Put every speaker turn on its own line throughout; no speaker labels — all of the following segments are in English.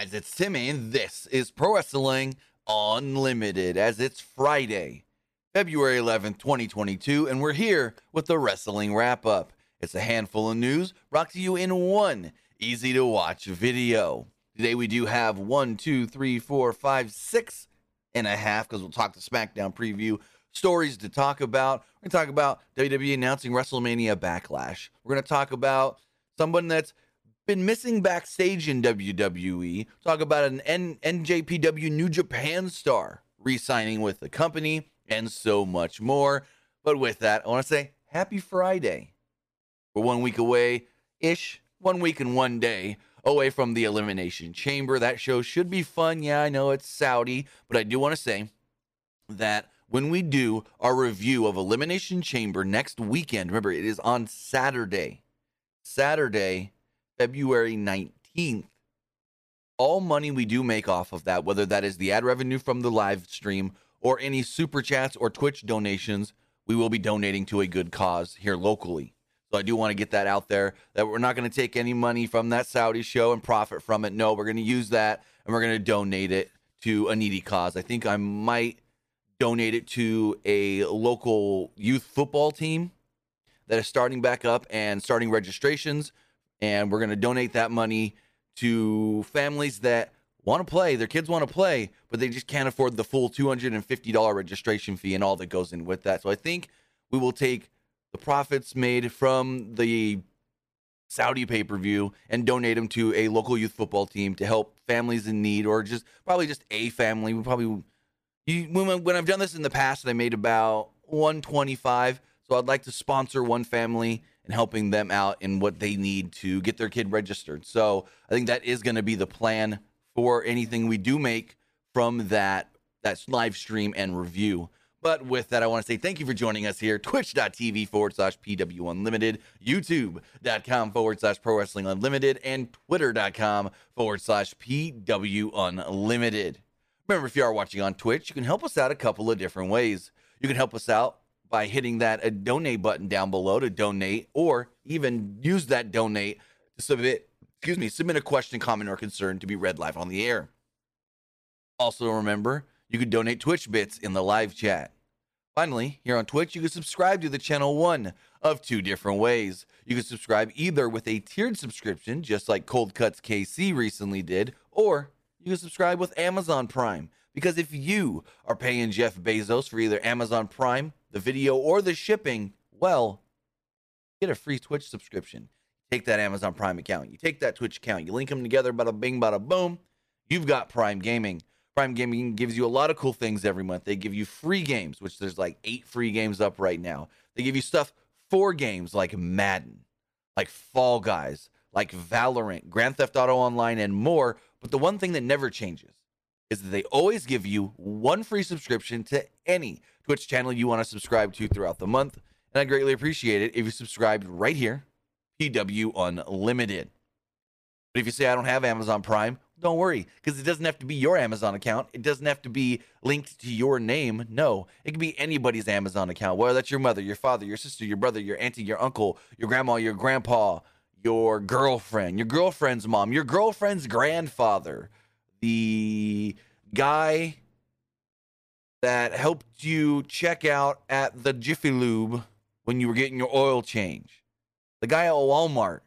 guys, it's Timmy, and this is Pro Wrestling Unlimited as it's Friday, February 11th, 2022, and we're here with the wrestling wrap up. It's a handful of news brought to you in one easy to watch video. Today we do have one, two, three, four, five, six and a half because we'll talk the SmackDown preview stories to talk about. We're going to talk about WWE announcing WrestleMania Backlash. We're going to talk about someone that's been missing backstage in WWE. Talk about an N- NJPW New Japan star re signing with the company and so much more. But with that, I want to say happy Friday. We're one week away ish, one week and one day away from the Elimination Chamber. That show should be fun. Yeah, I know it's Saudi, but I do want to say that when we do our review of Elimination Chamber next weekend, remember it is on Saturday. Saturday, February 19th. All money we do make off of that, whether that is the ad revenue from the live stream or any super chats or Twitch donations, we will be donating to a good cause here locally. So I do want to get that out there that we're not going to take any money from that Saudi show and profit from it. No, we're going to use that and we're going to donate it to a needy cause. I think I might donate it to a local youth football team that is starting back up and starting registrations and we're going to donate that money to families that want to play. Their kids want to play, but they just can't afford the full $250 registration fee and all that goes in with that. So I think we will take the profits made from the Saudi pay per view and donate them to a local youth football team to help families in need or just probably just a family. We probably, when, when I've done this in the past, I made about 125. So I'd like to sponsor one family and helping them out in what they need to get their kid registered. So I think that is going to be the plan for anything we do make from that that live stream and review. But with that, I want to say thank you for joining us here. Twitch.tv forward slash PW Unlimited, YouTube.com forward slash Pro Wrestling Unlimited, and Twitter.com forward slash PW Unlimited. Remember, if you are watching on Twitch, you can help us out a couple of different ways. You can help us out by hitting that a donate button down below to donate, or even use that donate to submit, excuse me, submit a question, comment, or concern to be read live on the air. Also, remember, you can donate Twitch bits in the live chat. Finally, here on Twitch, you can subscribe to the channel one of two different ways. You can subscribe either with a tiered subscription, just like Cold Cuts KC recently did, or you can subscribe with Amazon Prime. Because if you are paying Jeff Bezos for either Amazon Prime the video, or the shipping, well, get a free Twitch subscription. Take that Amazon Prime account, you take that Twitch account, you link them together, bada bing, bada boom. You've got Prime Gaming. Prime Gaming gives you a lot of cool things every month. They give you free games, which there's like eight free games up right now. They give you stuff for games like Madden, like Fall Guys, like Valorant, Grand Theft Auto Online, and more. But the one thing that never changes is that they always give you one free subscription to any Twitch channel you want to subscribe to throughout the month. And I greatly appreciate it if you subscribed right here, PW Unlimited. But if you say I don't have Amazon Prime, don't worry, because it doesn't have to be your Amazon account. It doesn't have to be linked to your name. No, it can be anybody's Amazon account, whether that's your mother, your father, your sister, your brother, your auntie, your uncle, your grandma, your grandpa, your girlfriend, your girlfriend's mom, your girlfriend's grandfather, the guy that helped you check out at the Jiffy Lube when you were getting your oil change. The guy at Walmart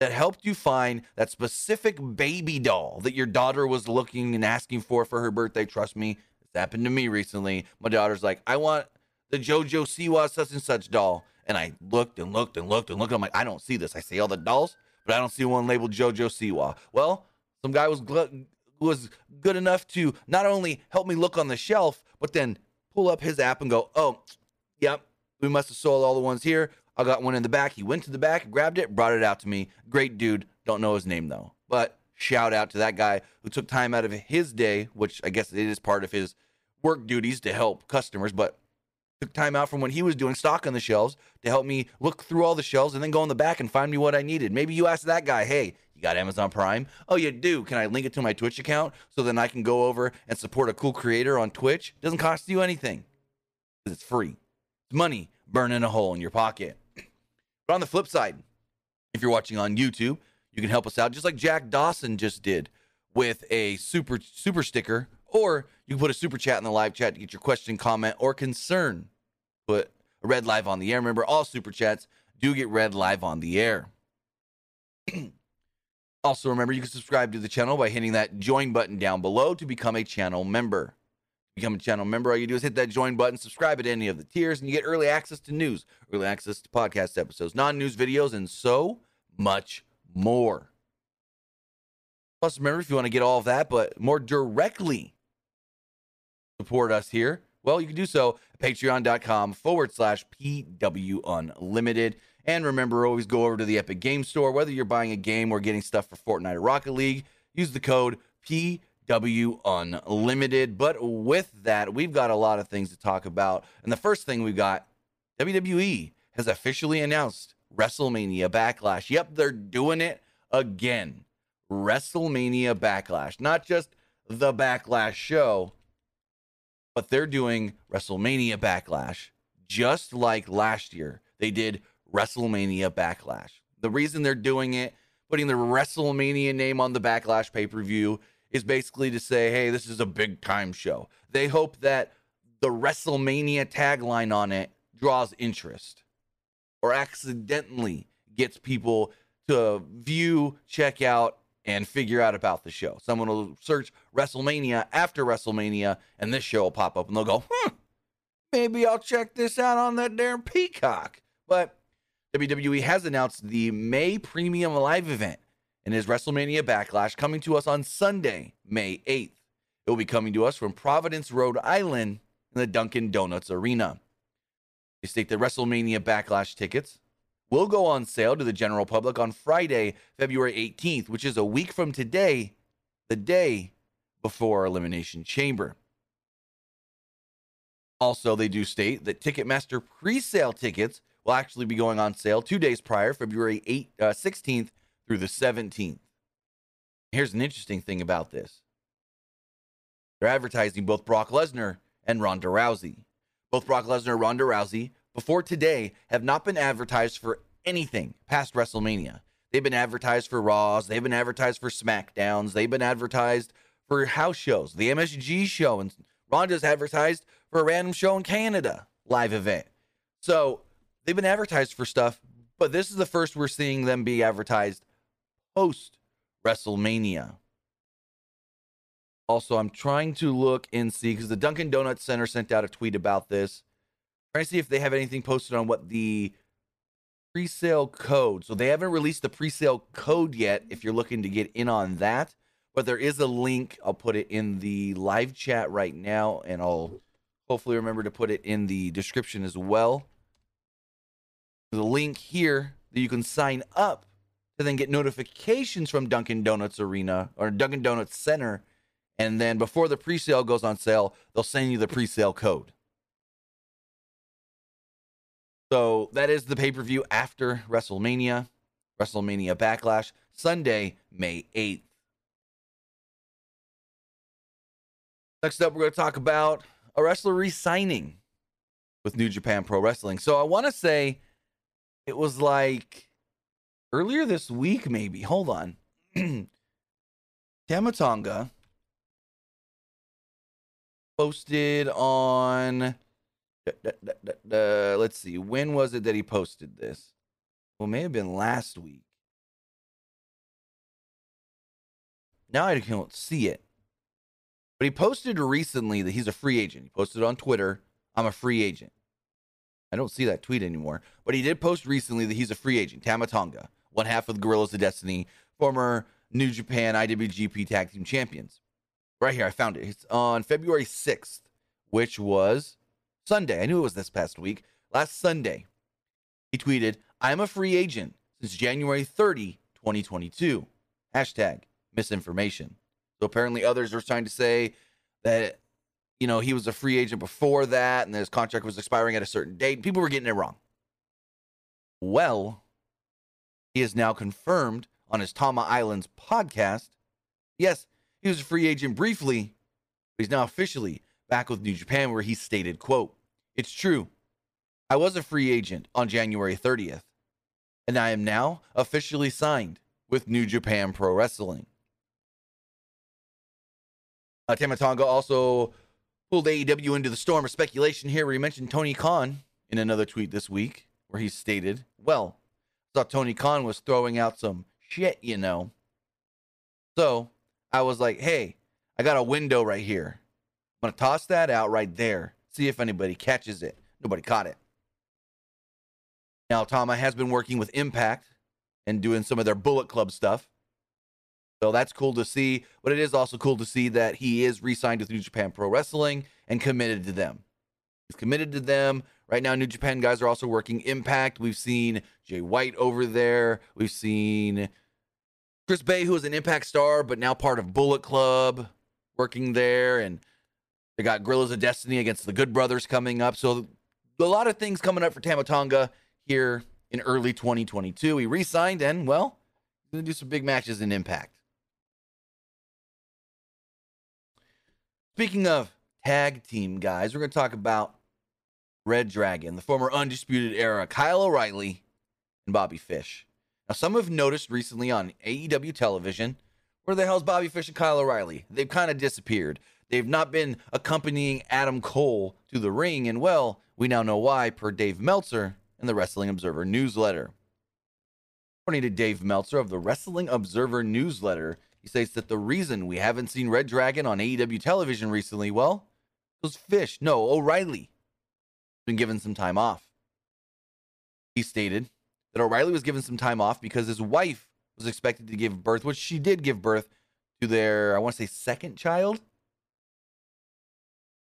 that helped you find that specific baby doll that your daughter was looking and asking for for her birthday. Trust me, this happened to me recently. My daughter's like, I want the JoJo Siwa such and such doll. And I looked and looked and looked and looked. I'm like, I don't see this. I see all the dolls, but I don't see one labeled JoJo Siwa. Well, some guy was gl- was good enough to not only help me look on the shelf, but then pull up his app and go, oh, yep, we must have sold all the ones here. I got one in the back. He went to the back, grabbed it, brought it out to me. Great dude. Don't know his name though. But shout out to that guy who took time out of his day, which I guess it is part of his work duties to help customers, but took time out from when he was doing stock on the shelves to help me look through all the shelves and then go in the back and find me what I needed. Maybe you ask that guy, hey, you got Amazon Prime? Oh, you do. Can I link it to my Twitch account so then I can go over and support a cool creator on Twitch? It doesn't cost you anything it's free. It's money burning a hole in your pocket. But on the flip side, if you're watching on YouTube, you can help us out just like Jack Dawson just did with a super super sticker, or you can put a super chat in the live chat to get your question, comment, or concern. Put read live on the air. Remember, all super chats do get read live on the air. also, remember you can subscribe to the channel by hitting that join button down below to become a channel member. Become a channel member. All you do is hit that join button, subscribe at any of the tiers, and you get early access to news, early access to podcast episodes, non news videos, and so much more. Plus, remember, if you want to get all of that, but more directly support us here, well, you can do so at patreon.com forward slash PW Unlimited. And remember, always go over to the Epic Game Store. Whether you're buying a game or getting stuff for Fortnite or Rocket League, use the code PW Unlimited. But with that, we've got a lot of things to talk about. And the first thing we've got WWE has officially announced WrestleMania Backlash. Yep, they're doing it again. WrestleMania Backlash. Not just the Backlash show, but they're doing WrestleMania Backlash just like last year. They did WrestleMania Backlash. The reason they're doing it, putting the WrestleMania name on the Backlash pay per view, is basically to say, hey, this is a big time show. They hope that the WrestleMania tagline on it draws interest or accidentally gets people to view, check out, and figure out about the show. Someone will search WrestleMania after WrestleMania, and this show will pop up, and they'll go, hmm, maybe I'll check this out on that damn Peacock. But WWE has announced the May Premium Live event in his WrestleMania Backlash coming to us on Sunday, May 8th. It will be coming to us from Providence, Rhode Island in the Dunkin' Donuts Arena. They state that WrestleMania Backlash tickets will go on sale to the general public on Friday, February 18th, which is a week from today, the day before Elimination Chamber. Also, they do state that Ticketmaster pre sale tickets will actually be going on sale two days prior, February 8, uh, 16th through the 17th. Here's an interesting thing about this they're advertising both Brock Lesnar and Ronda Rousey. Both Brock Lesnar and Ronda Rousey, before today, have not been advertised for anything past WrestleMania. They've been advertised for Raws, they've been advertised for SmackDowns, they've been advertised for house shows, the MSG show, and Ronda's advertised for a random show in Canada live event. So they've been advertised for stuff, but this is the first we're seeing them be advertised post WrestleMania. Also, I'm trying to look and see because the Dunkin' Donuts Center sent out a tweet about this. Trying to see if they have anything posted on what the pre-sale code. So they haven't released the pre-sale code yet. If you're looking to get in on that, but there is a link. I'll put it in the live chat right now, and I'll hopefully remember to put it in the description as well. There's a link here that you can sign up to then get notifications from Dunkin' Donuts Arena or Dunkin' Donuts Center. And then before the pre sale goes on sale, they'll send you the pre sale code. So that is the pay per view after WrestleMania, WrestleMania Backlash, Sunday, May 8th. Next up, we're going to talk about a wrestler re signing with New Japan Pro Wrestling. So I want to say it was like earlier this week, maybe. Hold on. Tama Tonga posted on. let's see. When was it that he posted this? Well, may have been last week. Now I can't see it. But he posted recently that he's a free agent. He posted on Twitter, I'm a free agent. I don't see that tweet anymore. But he did post recently that he's a free agent, Tama Tonga one half of the Guerrillas of Destiny, former New Japan IWGP Tag Team Champions. Right here, I found it. It's on February 6th, which was Sunday. I knew it was this past week. Last Sunday, he tweeted, I'm a free agent since January 30, 2022. Hashtag misinformation. So apparently others are trying to say that, you know, he was a free agent before that and his contract was expiring at a certain date. People were getting it wrong. Well, he is now confirmed on his Tama Islands podcast. Yes, he was a free agent briefly, but he's now officially back with New Japan where he stated, quote, It's true. I was a free agent on January 30th, and I am now officially signed with New Japan Pro Wrestling. Uh, Tama Tonga also pulled AEW into the storm of speculation here, where he mentioned Tony Khan in another tweet this week, where he stated, Well, I thought Tony Khan was throwing out some shit, you know. So I was like, Hey, I got a window right here. I'm going to toss that out right there, see if anybody catches it. Nobody caught it. Now, Tama has been working with Impact and doing some of their Bullet Club stuff. So that's cool to see. But it is also cool to see that he is re signed with New Japan Pro Wrestling and committed to them. He's committed to them. Right now, New Japan guys are also working Impact. We've seen Jay White over there. We've seen Chris Bey, who is an Impact star, but now part of Bullet Club, working there. And they got Guerrillas of Destiny against the Good Brothers coming up. So a lot of things coming up for Tama Tonga here in early 2022. He re signed and, well, he's going to do some big matches in Impact. Speaking of tag team guys, we're going to talk about Red Dragon, the former Undisputed Era, Kyle O'Reilly and Bobby Fish. Now, some have noticed recently on AEW television where the hell's Bobby Fish and Kyle O'Reilly? They've kind of disappeared. They've not been accompanying Adam Cole to the ring, and well, we now know why, per Dave Meltzer in the Wrestling Observer newsletter. According to Dave Meltzer of the Wrestling Observer newsletter, he states that the reason we haven't seen Red Dragon on AEW television recently, well, it was Fish, no, O'Reilly, been given some time off. He stated that O'Reilly was given some time off because his wife was expected to give birth, which she did give birth to their, I want to say, second child.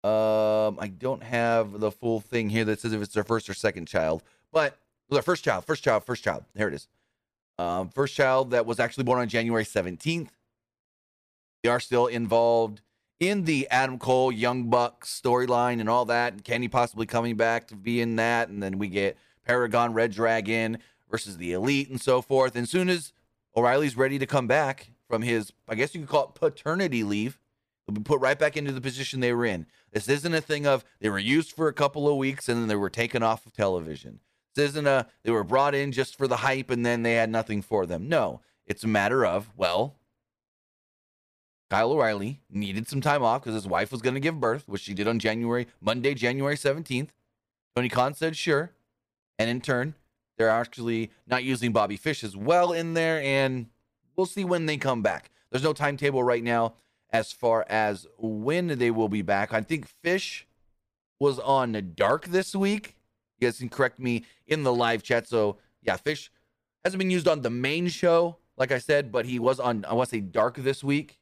Um, I don't have the full thing here that says if it's their first or second child, but their first child, first child, first child. There it is. Um, first child that was actually born on January 17th. They are still involved in the Adam Cole Young Buck storyline and all that. And Kenny possibly coming back to be in that. And then we get Paragon Red Dragon versus the Elite and so forth. And soon as O'Reilly's ready to come back from his, I guess you could call it paternity leave, they'll be put right back into the position they were in. This isn't a thing of they were used for a couple of weeks and then they were taken off of television. This isn't a they were brought in just for the hype and then they had nothing for them. No, it's a matter of, well, Kyle O'Reilly needed some time off because his wife was going to give birth, which she did on January, Monday, January 17th. Tony Khan said sure. And in turn, they're actually not using Bobby Fish as well in there. And we'll see when they come back. There's no timetable right now as far as when they will be back. I think Fish was on Dark this week. You guys can correct me in the live chat. So, yeah, Fish hasn't been used on the main show, like I said, but he was on, I want to say, Dark this week.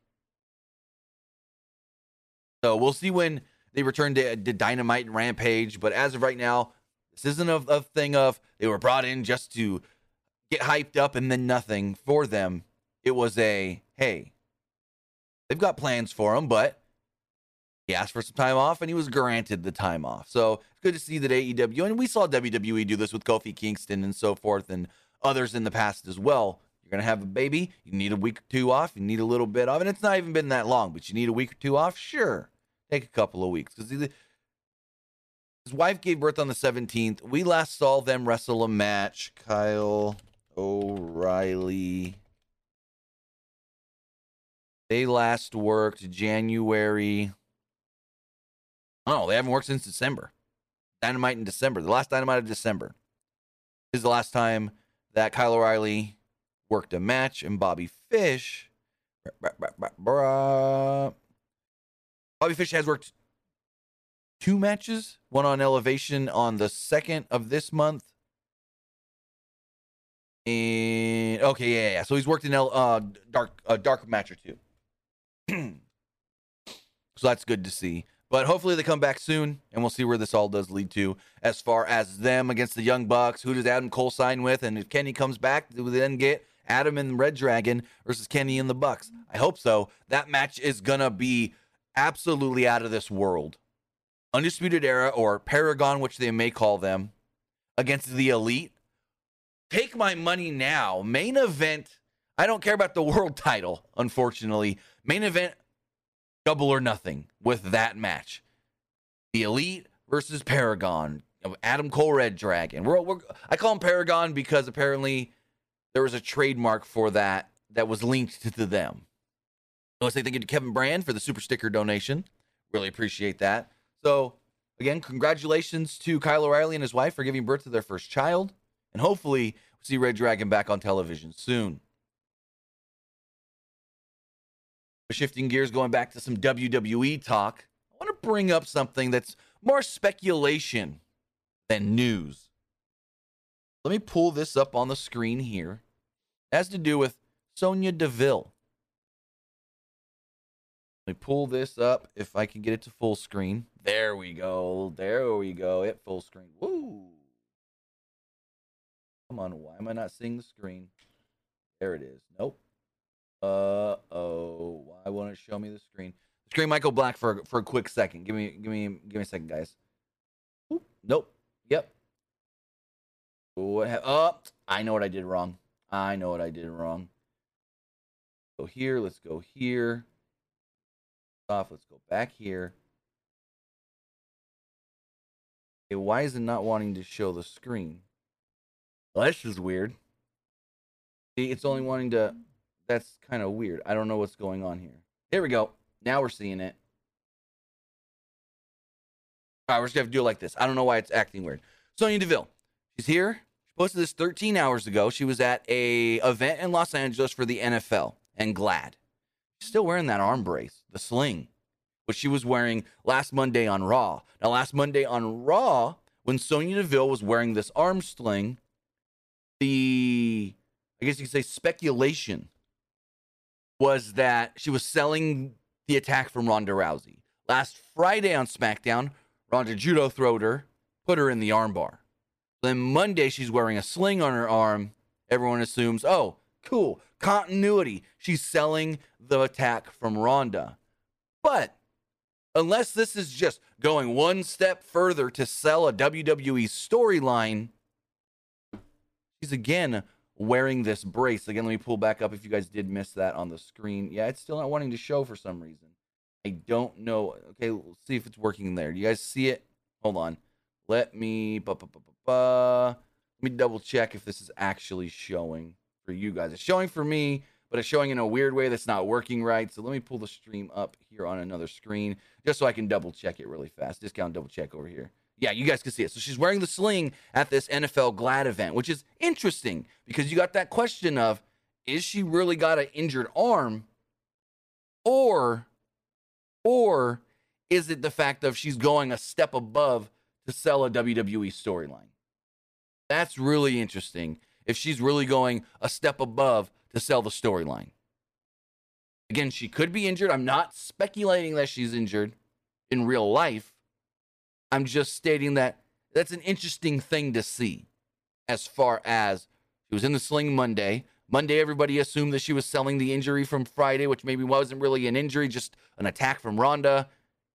So we'll see when they return to, to Dynamite and Rampage. But as of right now, this isn't a, a thing of they were brought in just to get hyped up and then nothing for them. It was a hey, they've got plans for him, but he asked for some time off and he was granted the time off. So it's good to see that AEW and we saw WWE do this with Kofi Kingston and so forth and others in the past as well. You're gonna have a baby, you need a week or two off, you need a little bit of, and it's not even been that long, but you need a week or two off. Sure, take a couple of weeks because his wife gave birth on the 17th. We last saw them wrestle a match. Kyle O'Reilly. They last worked January. Oh, they haven't worked since December. Dynamite in December. The last Dynamite of December is the last time that Kyle O'Reilly worked a match, and Bobby Fish. Bobby Fish has worked two matches, one on Elevation on the second of this month. And okay, yeah, yeah. So he's worked in uh, dark, a dark match or two. so that's good to see. But hopefully they come back soon, and we'll see where this all does lead to. As far as them against the Young Bucks, who does Adam Cole sign with? And if Kenny comes back, do we then get Adam and Red Dragon versus Kenny and the Bucks. I hope so. That match is gonna be absolutely out of this world. Undisputed Era or Paragon, which they may call them, against the Elite. Take my money now. Main event. I don't care about the world title, unfortunately. Main event, double or nothing with that match. The Elite versus Paragon. Adam Cole, Red Dragon. We're, we're, I call him Paragon because apparently there was a trademark for that that was linked to them. I want to say thank you to Kevin Brand for the super sticker donation. Really appreciate that. So, again, congratulations to Kyle O'Reilly and his wife for giving birth to their first child. And hopefully, we'll see Red Dragon back on television soon. Shifting gears, going back to some WWE talk, I want to bring up something that's more speculation than news. Let me pull this up on the screen here. It has to do with Sonya Deville. Let me pull this up if I can get it to full screen. There we go. There we go. At full screen. Woo. Come on. Why am I not seeing the screen? There it is. Nope. Uh oh. Why won't it show me the screen? Screen might go black for for a quick second. Give me give me give me a second, guys. Oop. Nope. Yep. What? Ha- oh, I know what I did wrong. I know what I did wrong. Go here. Let's go here. Off. Let's go back here. Okay, why is it not wanting to show the screen? Well, that's just weird. See, it's only wanting to. That's kind of weird. I don't know what's going on here. There we go. Now we're seeing it. All right, we're just gonna have to do it like this. I don't know why it's acting weird. Sonya Deville, she's here. Posted this 13 hours ago. She was at a event in Los Angeles for the NFL and GLAAD. Still wearing that arm brace, the sling, which she was wearing last Monday on Raw. Now, last Monday on Raw, when Sonya Deville was wearing this arm sling, the I guess you could say speculation was that she was selling the attack from Ronda Rousey. Last Friday on SmackDown, Ronda judo throwed her, put her in the armbar. Then Monday, she's wearing a sling on her arm. Everyone assumes, oh, cool, continuity. She's selling the attack from Ronda. But unless this is just going one step further to sell a WWE storyline, she's again wearing this brace. Again, let me pull back up if you guys did miss that on the screen. Yeah, it's still not wanting to show for some reason. I don't know. Okay, we'll see if it's working there. Do you guys see it? Hold on. Let me ba, ba, ba, let me double check if this is actually showing for you guys. It's showing for me, but it's showing in a weird way that's not working right. So let me pull the stream up here on another screen just so I can double check it really fast. Discount double check over here. Yeah, you guys can see it. So she's wearing the sling at this NFL GLAAD event, which is interesting because you got that question of is she really got an injured arm or or is it the fact of she's going a step above to sell a WWE storyline? That's really interesting. If she's really going a step above to sell the storyline. Again, she could be injured. I'm not speculating that she's injured in real life. I'm just stating that that's an interesting thing to see as far as she was in the sling Monday. Monday, everybody assumed that she was selling the injury from Friday, which maybe wasn't really an injury, just an attack from Ronda.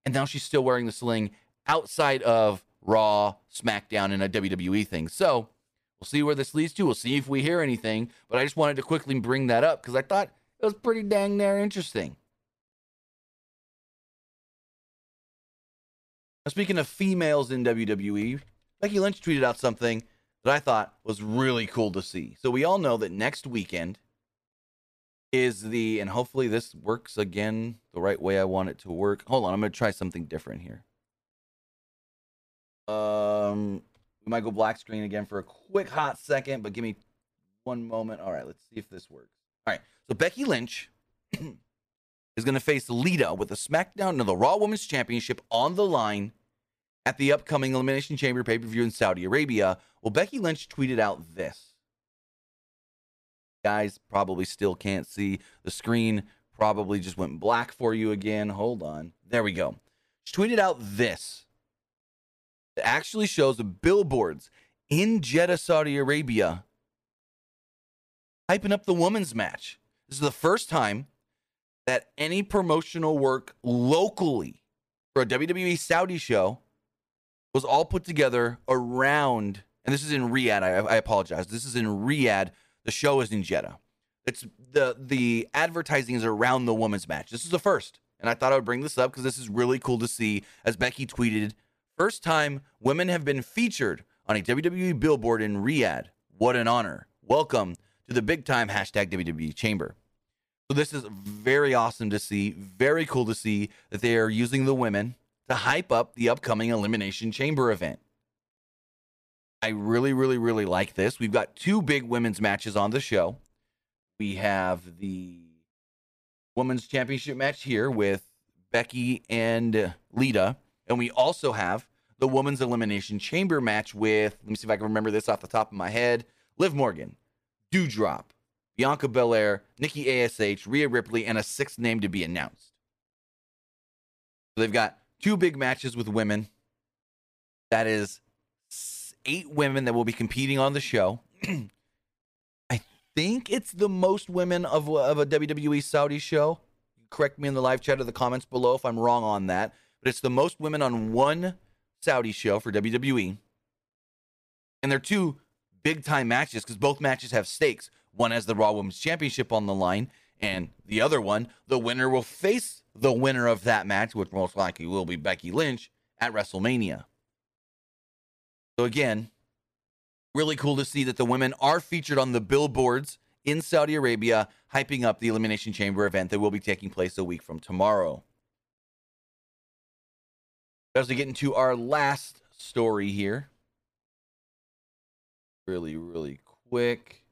And now she's still wearing the sling outside of Raw, SmackDown, and a WWE thing. So we'll see where this leads to. We'll see if we hear anything. But I just wanted to quickly bring that up because I thought it was pretty dang near interesting. Now, speaking of females in WWE, Becky Lynch tweeted out something that I thought was really cool to see. So we all know that next weekend is the, and hopefully this works again the right way I want it to work. Hold on, I'm going to try something different here. Um, we might go black screen again for a quick hot second, but give me one moment. All right, let's see if this works. All right, so Becky Lynch is going to face Lita with the SmackDown, no, the Raw Women's Championship on the line at the upcoming Elimination Chamber pay per view in Saudi Arabia. Well, Becky Lynch tweeted out this. Guys probably still can't see the screen, probably just went black for you again. Hold on. There we go. She tweeted out this. Actually shows the billboards in Jeddah, Saudi Arabia, hyping up the women's match. This is the first time that any promotional work locally for a WWE Saudi show was all put together around, and this is in Riyadh. I, I apologize. This is in Riyadh. The show is in Jeddah. It's the the advertising is around the women's match. This is the first, and I thought I would bring this up because this is really cool to see. As Becky tweeted, first time women have been featured on a WWE billboard in Riyadh. What an honor! Welcome to the big time hashtag WWE Chamber. So this is very awesome to see. Very cool to see that they are using the women to hype up the upcoming Elimination Chamber event. I really, really, really like this. We've got two big women's matches on the show. We have the women's championship match here with Becky and Lita. And we also have the women's elimination chamber match with, let me see if I can remember this off the top of my head Liv Morgan, Doudrop, Bianca Belair, Nikki ASH, Rhea Ripley, and a sixth name to be announced. So they've got two big matches with women. That is eight women that will be competing on the show. I think it's the most women of, of a WWE Saudi show. Correct me in the live chat or the comments below if I'm wrong on that. But it's the most women on one Saudi show for WWE. And they're two big time matches because both matches have stakes. One has the Raw Women's Championship on the line, and the other one, the winner will face the winner of that match, which most likely will be Becky Lynch at WrestleMania. So, again, really cool to see that the women are featured on the billboards in Saudi Arabia, hyping up the Elimination Chamber event that will be taking place a week from tomorrow. As we get into our last story here, really, really quick.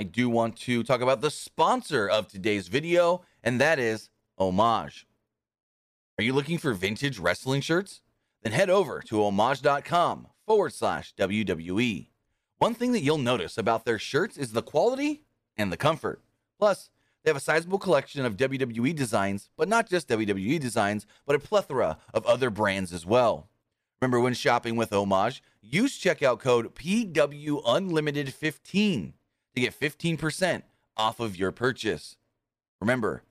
I do want to talk about the sponsor of today's video, and that is Homage. Are you looking for vintage wrestling shirts? Then head over to homage.com forward slash WWE. One thing that you'll notice about their shirts is the quality and the comfort. Plus, they have a sizable collection of WWE designs, but not just WWE designs, but a plethora of other brands as well. Remember when shopping with Homage, use checkout code PW Unlimited 15 to get 15% off of your purchase. Remember,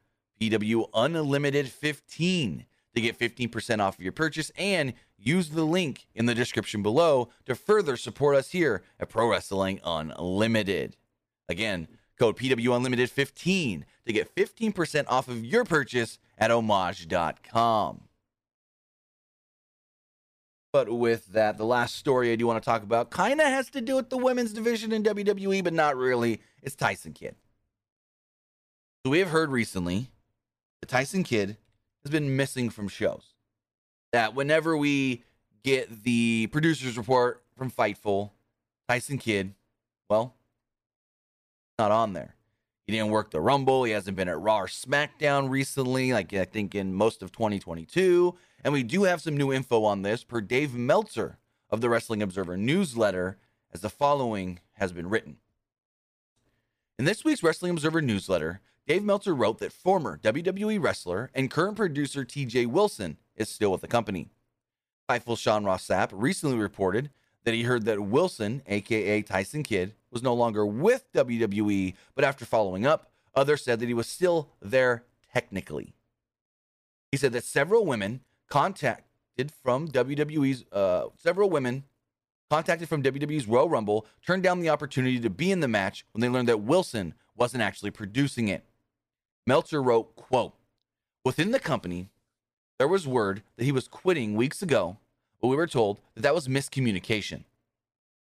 PW Unlimited 15 to get 15% off of your purchase and use the link in the description below to further support us here at Pro Wrestling Unlimited. Again, code PW Unlimited 15 to get 15% off of your purchase at homage.com. But with that, the last story I do want to talk about kind of has to do with the women's division in WWE, but not really. It's Tyson Kidd. So we have heard recently that Tyson Kidd has been missing from shows. That whenever we get the producer's report from Fightful, Tyson Kidd, well, not on there. He didn't work the Rumble. He hasn't been at Raw or SmackDown recently, like I think in most of 2022. And we do have some new info on this per Dave Meltzer of the Wrestling Observer newsletter, as the following has been written. In this week's Wrestling Observer newsletter, Dave Meltzer wrote that former WWE wrestler and current producer TJ Wilson is still with the company. Fightful Sean Ross Sapp recently reported that he heard that Wilson, aka Tyson Kidd, was no longer with WWE, but after following up, others said that he was still there technically. He said that several women contacted from WWE's uh, several women contacted from WWE's Royal Rumble turned down the opportunity to be in the match when they learned that Wilson wasn't actually producing it. Meltzer wrote, quote, Within the company, there was word that he was quitting weeks ago, but we were told that that was miscommunication.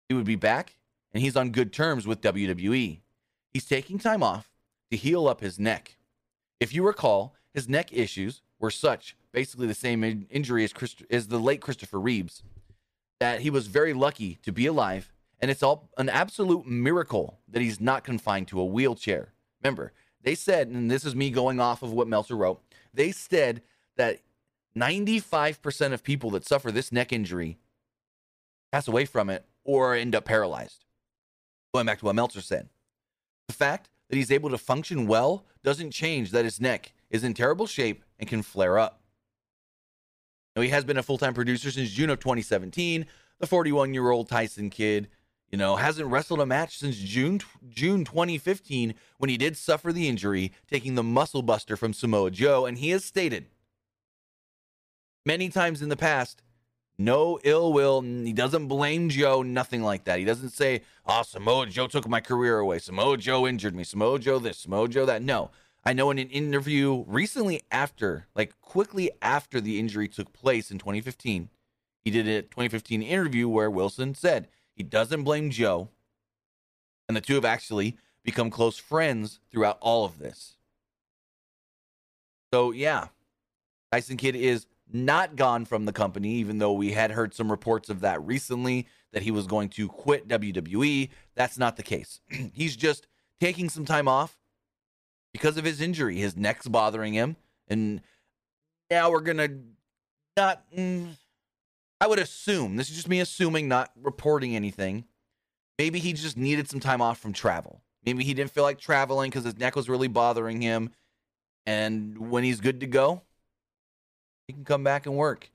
He would be back, and he's on good terms with WWE. He's taking time off to heal up his neck. If you recall, his neck issues were such basically the same in- injury as, Christ- as the late Christopher Reeves, that he was very lucky to be alive. And it's all an absolute miracle that he's not confined to a wheelchair. Remember, they said, and this is me going off of what Meltzer wrote, they said that 95% of people that suffer this neck injury pass away from it or end up paralyzed. Going back to what Meltzer said, the fact that he's able to function well doesn't change that his neck is in terrible shape and can flare up. Now, he has been a full time producer since June of 2017. The 41 year old Tyson Kidd, you know, hasn't wrestled a match since June June 2015 when he did suffer the injury, taking the muscle buster from Samoa Joe. And he has stated many times in the past no ill will. He doesn't blame Joe, nothing like that. He doesn't say, oh, Samoa Joe took my career away. Samoa Joe injured me. Samoa Joe this, Samoa Joe that. No. I know in an interview recently after, like quickly after the injury took place in 2015, he did a 2015 interview where Wilson said he doesn't blame Joe. And the two have actually become close friends throughout all of this. So, yeah, Tyson Kidd is not gone from the company, even though we had heard some reports of that recently that he was going to quit WWE. That's not the case. He's just taking some time off because of his injury. His neck's bothering him. And now we're going to not, mm, I would assume, this is just me assuming, not reporting anything. Maybe he just needed some time off from travel. Maybe he didn't feel like traveling because his neck was really bothering him. And when he's good to go, he can come back and work.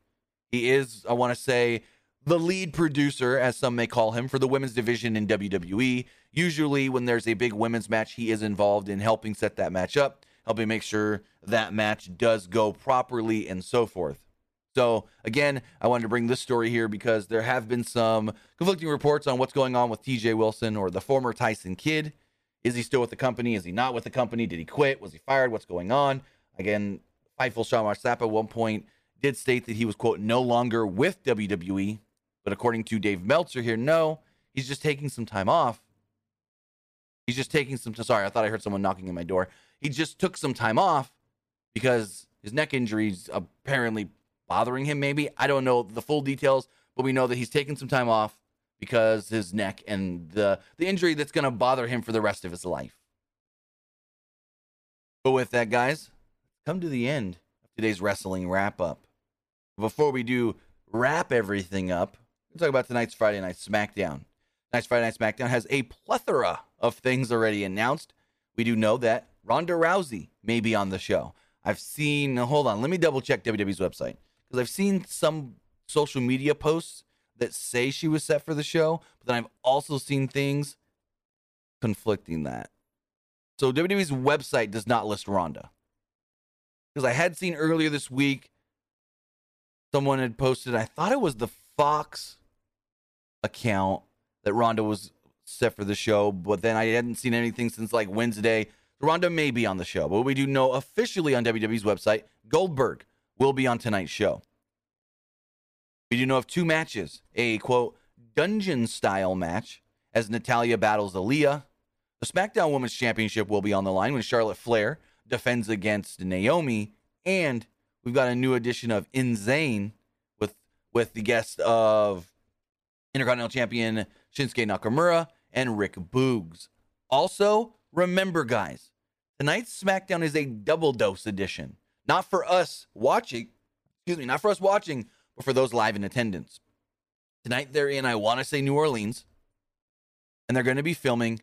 He is, I want to say, the lead producer, as some may call him, for the women's division in WWE. Usually, when there's a big women's match, he is involved in helping set that match up, helping make sure that match does go properly, and so forth. So, again, I wanted to bring this story here because there have been some conflicting reports on what's going on with TJ Wilson or the former Tyson Kidd. Is he still with the company? Is he not with the company? Did he quit? Was he fired? What's going on? Again, Fightful Sean Mark Sapp at one point did state that he was, quote, no longer with WWE. But according to Dave Meltzer here, no, he's just taking some time off. He's just taking some, sorry, I thought I heard someone knocking on my door. He just took some time off because his neck injuries apparently bothering him, maybe. I don't know the full details, but we know that he's taking some time off because his neck and the, the injury that's going to bother him for the rest of his life. But with that, guys, come to the end of today's wrestling wrap up. Before we do wrap everything up, talk about tonight's Friday Night SmackDown. Tonight's Friday Night SmackDown has a plethora of things already announced. We do know that Ronda Rousey may be on the show. I've seen, hold on, let me double check WWE's website because I've seen some social media posts that say she was set for the show, but then I've also seen things conflicting that. So WWE's website does not list Ronda. Because I had seen earlier this week someone had posted, I thought it was the Fox account that Ronda was set for the show, but then I hadn't seen anything since like Wednesday. Ronda may be on the show, but we do know officially on WWE's website, Goldberg will be on tonight's show. We do know of two matches a quote, dungeon style match as Natalya battles Aliyah. The SmackDown Women's Championship will be on the line when Charlotte Flair defends against Naomi. And we've got a new edition of Insane with, with the guest of Intercontinental Champion Shinsuke Nakamura and Rick Boogs. Also, remember, guys, tonight's SmackDown is a double dose edition. Not for us watching, excuse me, not for us watching, but for those live in attendance. Tonight they're in, I want to say New Orleans, and they're going to be filming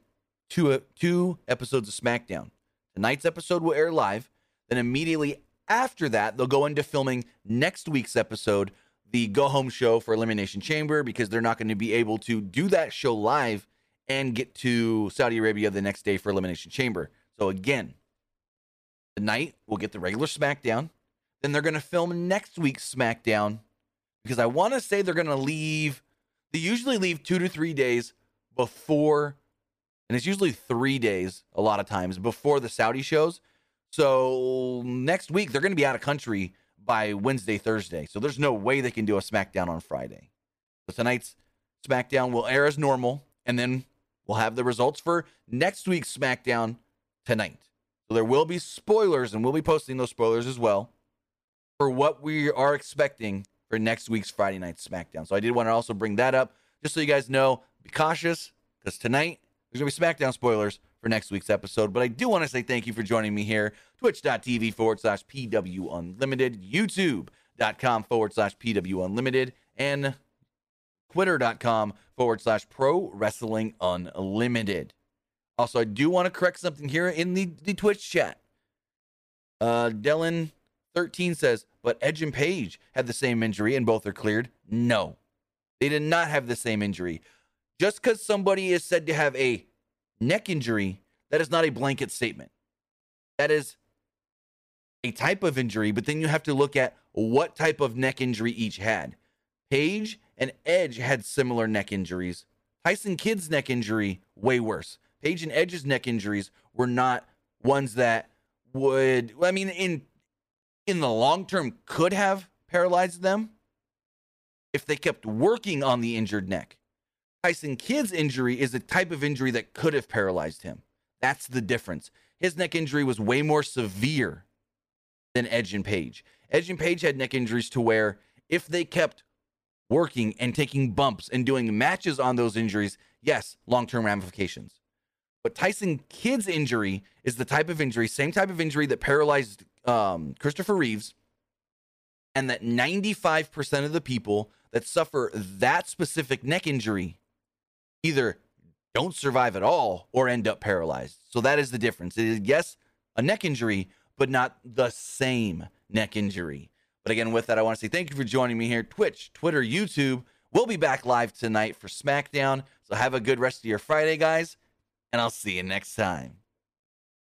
two two episodes of SmackDown. Tonight's episode will air live. Then immediately after that, they'll go into filming next week's episode, the go home show for Elimination Chamber, because they're not going to be able to do that show live and get to Saudi Arabia the next day for Elimination Chamber. So again, tonight we'll get the regular SmackDown. Then they're going to film next week's SmackDown because I want to say they're going to leave. They usually leave two to three days before, and it's usually three days a lot of times before the Saudi shows. So next week they're going to be out of country by Wednesday, Thursday. So there's no way they can do a SmackDown on Friday. So tonight's SmackDown will air as normal, and then we'll have the results for next week's SmackDown tonight. So there will be spoilers, and we'll be posting those spoilers as well for what we are expecting for next week's Friday Night SmackDown. So I did want to also bring that up just so you guys know. Be cautious because tonight there's going to be SmackDown spoilers for next week's episode. But I do want to say thank you for joining me here. Twitch.tv forward slash PW Unlimited, YouTube.com forward slash PW Unlimited, and Twitter.com forward slash Pro Wrestling Unlimited. Also, I do want to correct something here in the, the Twitch chat. Uh, Dylan 13 says, but Edge and Page had the same injury and both are cleared. No, they did not have the same injury. Just because somebody is said to have a neck injury, that is not a blanket statement. That is a type of injury, but then you have to look at what type of neck injury each had. Page and Edge had similar neck injuries. Tyson Kidd's neck injury, way worse. Page and Edge's neck injuries were not ones that would, I mean, in in the long term could have paralyzed them if they kept working on the injured neck. Tyson Kidd's injury is a type of injury that could have paralyzed him. That's the difference. His neck injury was way more severe than Edge and Page. Edge and Page had neck injuries to where if they kept working and taking bumps and doing matches on those injuries, yes, long term ramifications. But Tyson Kidd's injury is the type of injury, same type of injury that paralyzed um, Christopher Reeves, and that 95% of the people that suffer that specific neck injury either don't survive at all or end up paralyzed. So that is the difference. It is, yes, a neck injury, but not the same neck injury. But again, with that, I want to say thank you for joining me here. Twitch, Twitter, YouTube. We'll be back live tonight for SmackDown. So have a good rest of your Friday, guys, and I'll see you next time.